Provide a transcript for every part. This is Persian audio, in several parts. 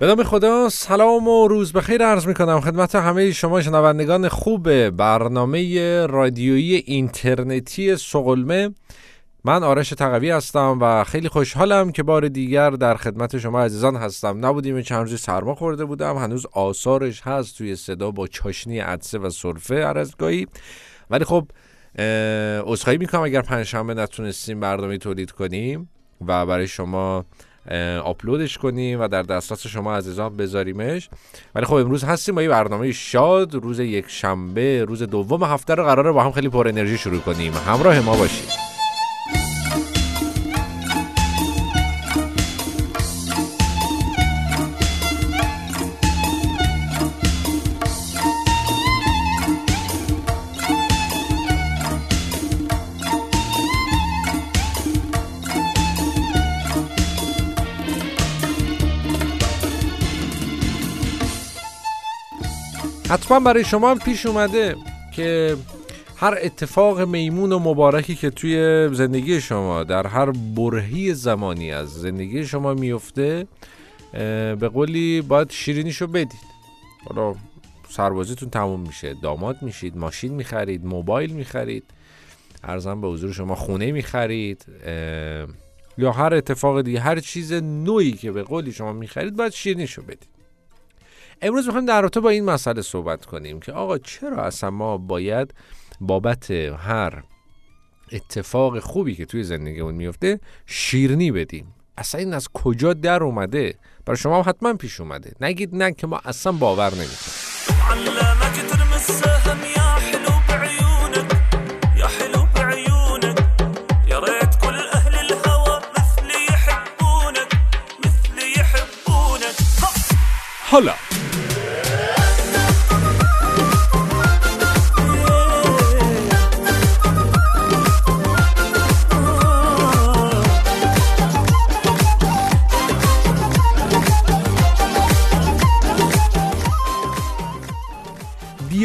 به نام خدا سلام و روز بخیر عرض می کنم خدمت همه شما شنوندگان خوب برنامه رادیویی اینترنتی سقلمه. من آرش تقوی هستم و خیلی خوشحالم که بار دیگر در خدمت شما عزیزان هستم. نبودیم چند روزی سرما خورده بودم. هنوز آثارش هست توی صدا با چاشنی عدسه و سرفه عرضگاهی. ولی خب عذرخواهی می‌کنم اگر پنجشنبه نتونستیم برنامه تولید کنیم و برای شما آپلودش کنیم و در دسترس شما عزیزان بذاریمش. ولی خب امروز هستیم با یه برنامه شاد. روز یک شنبه روز دوم هفته رو قراره با هم خیلی پر انرژی شروع کنیم. همراه ما باشید. حتما برای شما هم پیش اومده که هر اتفاق میمون و مبارکی که توی زندگی شما در هر برهی زمانی از زندگی شما میفته به قولی باید شیرینیشو بدید. حالا سربازیتون تموم میشه داماد میشید ماشین می‌خرید موبایل می‌خرید ارزم به حضور شما خونه می‌خرید یا هر اتفاق دیگه هر چیز نوعی که به قولی شما می‌خرید باید شیرینیشو بدید. امروز می‌خوایم در رابطه با این مسئله صحبت کنیم که آقا چرا اصلا ما باید بابت هر اتفاق خوبی که توی زندگیمون میفته شیرنی بدیم؟ اصلا این از کجا در اومده؟ برای شما حتما پیش اومده. نگید نه که ما اصلا باور نمی‌کنیم. حالا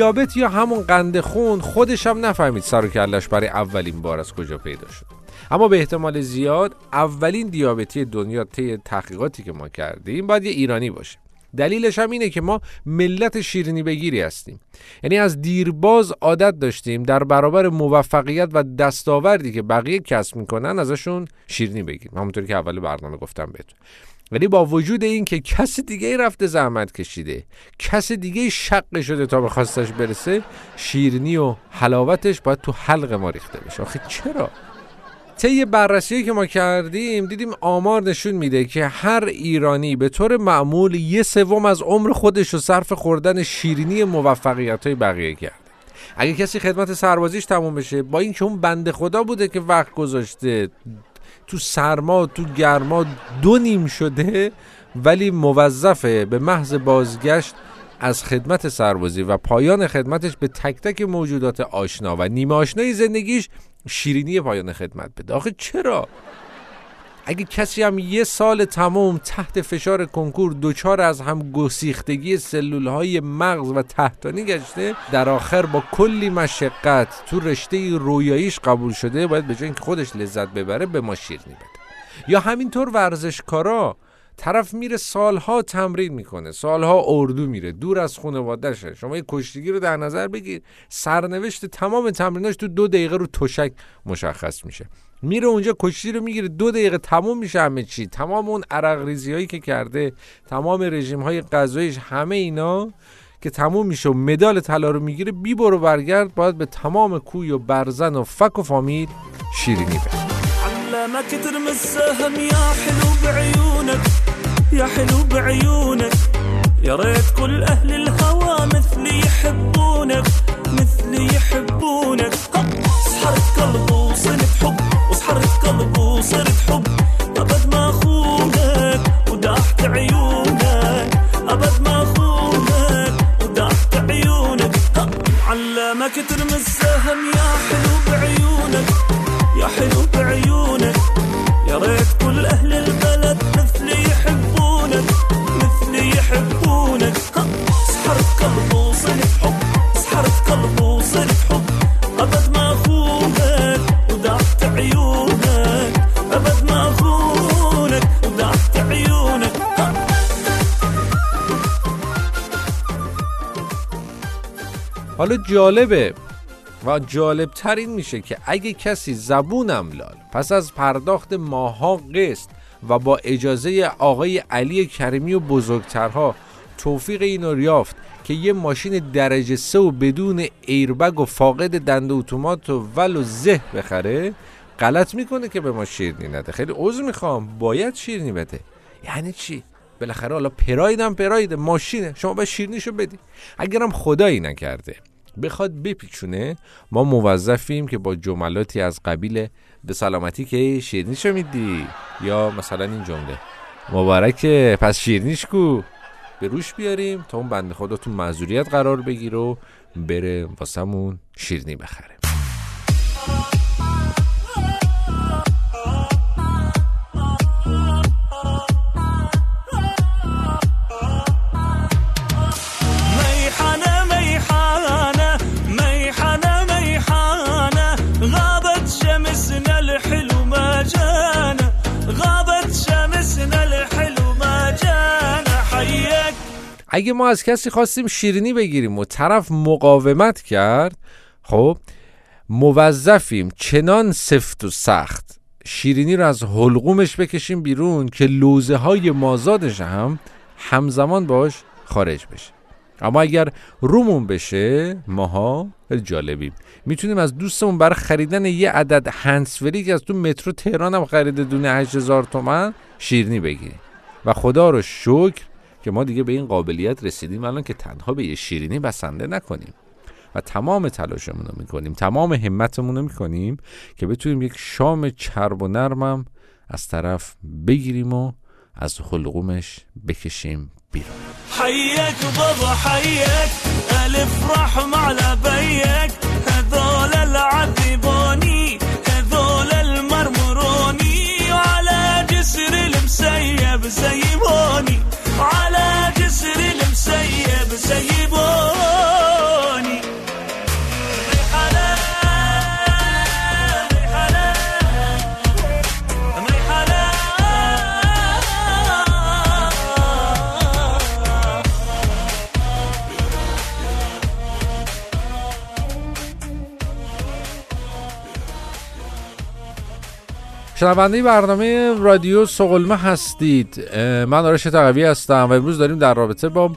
دیابت یا همون قند خون خودش هم نفهمید سر و کلش برای اولین بار از کجا پیدا شد. اما به احتمال زیاد اولین دیابتی دنیا طی تحقیقاتی که ما کردیم باید یه ایرانی باشه. دلیلش هم اینه که ما ملت شیرینی بگیری هستیم. یعنی از دیرباز عادت داشتیم در برابر موفقیت و دستاوردی که بقیه کسب می‌کنن ازشون شیرینی بگیریم. همونطوری که اول برنامه گفتم بهتون. ولی با وجود این که کس دیگه رفته زحمت کشیده کس دیگه شق شده تا به خواستش برسه شیرینی و حلاوتش باید تو حلق ما ریخته بشه. آخه چرا؟ طی بررسی که ما کردیم دیدیم آمار نشون میده که هر ایرانی به طور معمول یه سوم از عمر خودش رو صرف خوردن شیرینی موفقیت های بقیه کرده. اگه کسی خدمت سربازیش تموم بشه با اینکه اون بنده خدا بوده که وقت گذاشته تو سرما تو گرما دو نیم شده ولی موظفه به محض بازگشت از خدمت سربازی و پایان خدمتش به تک تک موجودات آشنا و نیمه آشنای زندگیش شیرینی پایان خدمت بده. آخه چرا؟ اگه کسی هم یه سال تمام تحت فشار کنکور دوچار از هم گسیختگی سلول های مغز و تحتانی گشته در آخر با کلی مشقت تو رشته رویاییش قبول شده باید به جای اینکه خودش لذت ببره به ما شیرینی بده یا همینطور ورزشکارا طرف میره سالها تمرین می‌کنه سالها اردو میره دور از خانوادهشه. شما یه کشتیگی رو در نظر بگیر سرنوشت تمام تمریناش تو دو دقیقه رو تشک مشخص میشه. میره اونجا کشتی رو می‌گیره. دو دقیقه تموم میشه همه چی. تمام اون عرق ریزی هایی که کرده تمام رژیم های غذاییش همه اینا که تموم میشه و مدال طلا رو می‌گیره بی برو برگرد باید به تمام کوی و برزن و فک و فامیل شیرینی بده. يا حلو بعيونك يا ريت كل اهل الهوى حالا جالبه و جالب ترین میشه که اگه کسی زبونم لال پس از پرداخت ماها قسط و با اجازه آقای علی کریمی و بزرگترها توفیق اینو یافت که یه ماشین درجه سه و بدون ایربگ و فاقد دنده اتومات و ول و زه بخره غلط می‌کنه که به ما شیرنی نده. خیلی عذر می‌خوام. باید شیرنی بده. یعنی چی؟ بالاخره حالا پرایدم پراید ماشینه. شما باید شیرنیشو بدی. اگرم خدایی نکرده بخواد بپیچونه ما موظفیم که با جملاتی از قبیل به سلامتی که شیرنیشو میدی. یا مثلا این جمله مبارکه پس شیرنیش کو. به روش بیاریم تا اون بنده خداتون معذوریت قرار بگیر و بره واسمون شیرنی بخره. اگه ما از کسی خواستیم شیرینی بگیریم و طرف مقاومت کرد خب موظفیم چنان سفت و سخت شیرینی رو از حلقومش بکشیم بیرون که لوزه های مازادش هم همزمان باش خارج بشه. اما اگر رومون بشه ماها جالبیم. می‌تونیم از دوستمون برای خریدن یه عدد هنسفری که از تو مترو تهران هم خریده دونه 8000 تومن شیرینی بگیریم. و خدا رو شکر که ما دیگه به این قابلیت رسیدیم الان که تنها به یه شیرینی بسنده نکنیم. و تمام تلاشمون رو می‌کنیم تمام همتمون رو می‌کنیم که بتونیم یک شام چرب و نرمم از طرف بگیریم و از حلقومش بکشیم بیرون. حياك بابا حياك ألف رحم على بيك هذول العذبوني هذول المرمروني وعلى جسر المسيب سيبوني شنونده برنامه رادیو سقلمه هستید. من آرش تقوی هستم و امروز داریم در رابطه با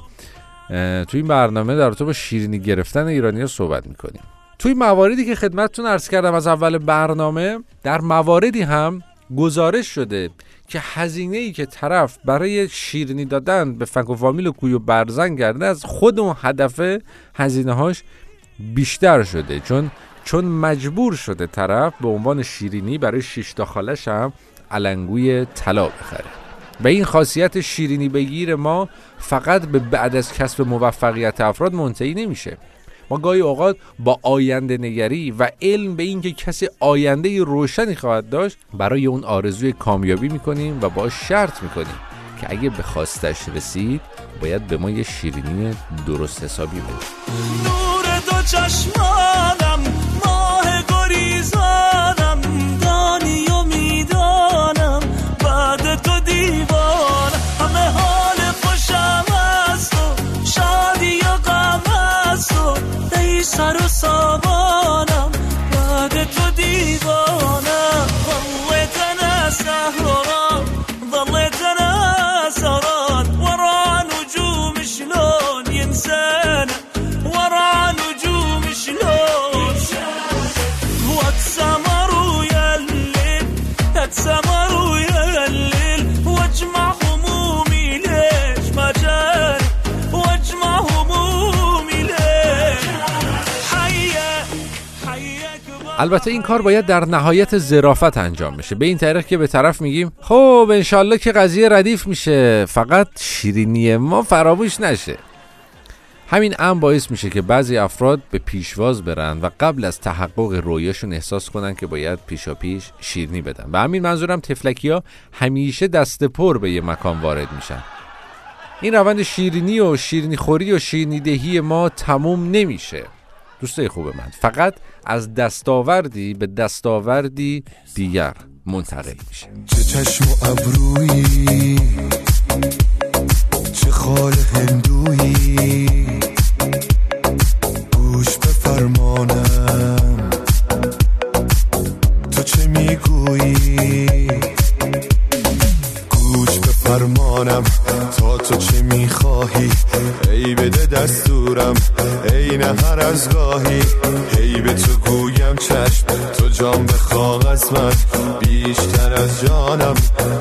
توی این برنامه در رابطه با شیرینی گرفتن ایرانی صحبت می‌کنیم. توی مواردی که خدمتتون عرض کردم از اول برنامه در مواردی هم گزارش شده که هزینه ای که طرف برای شیرینی دادن به فک و فامیل و کوی و برزن کرده از خود اون هدف هزینه هاش بیشتر شده. چون چون مجبور شده طرف به عنوان شیرینی برای شش تا خالش هم علنگوی طلا بخره. و این خاصیت شیرینی بگیر ما فقط به بعد از کسب موفقیت افراد منتهی نمیشه. ما گاهی اوقات با آینده نگری و علم به اینکه کسی آینده روشنی خواهد داشت برای اون آرزوی کامیابی می‌کنیم و با شرط می‌کنیم که اگه به خواستش رسید باید به ما یه شیرینی درست حسابی بده نور دو چشمانم البته این کار باید در نهایت ظرافت انجام بشه. به این طریق که به طرف میگیم خب انشالله که قضیه ردیف میشه. فقط شیرینی ما فراموش نشه. همین امر باعث میشه که بعضی افراد به پیشواز برن و قبل از تحقق رویاشون احساس کنن که باید پیشا پیش شیرینی بدن. و همین منظورم تفلکی ها همیشه دست پر به یه مکان وارد میشن. این روند شیرینی و شیرینی خوری و شیرینی دهی ما تموم نمیشه. دوستای خوب من. فقط از دستاوردی به دستاوردی دیگر منتقل میشه. چه چشم و ابرویی چه خال هندویی فرمانم. تا تو چه می‌خواهی؟ ای بده دستورم. ای نهر از گاهی. ای به تو گویم چشم. تو جام بخواه از من. بیشتر از جانم.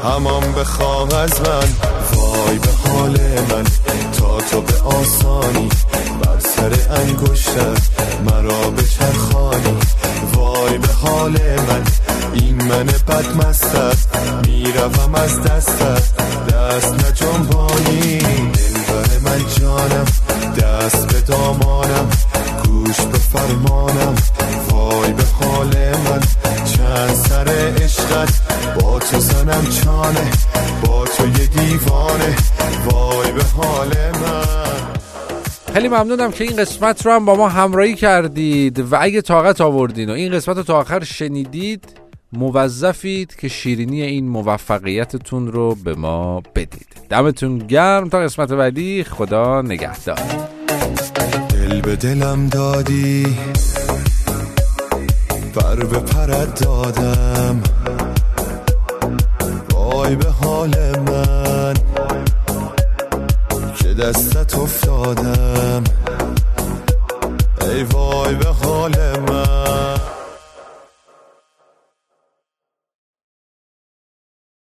همام بخواه از من. وای به حال من. تا تو به آسانی. بر سر انگشتت مرا به چرخانی وای به حال من. این من بد است می‌روم از دستت خیلی ممنونم که این قسمت رو هم با ما همراهی کردید و اگه طاقت آوردین و این قسمت رو تا آخر شنیدید موظفید که شیرینی این موفقیتتون رو به ما بدید. دمتون گرم تا قسمت بعدی. خدا نگهدار. دل به دلم دادی بر به پرد دادم. وای به حال من. دستت افتادم. ای وای به حال من.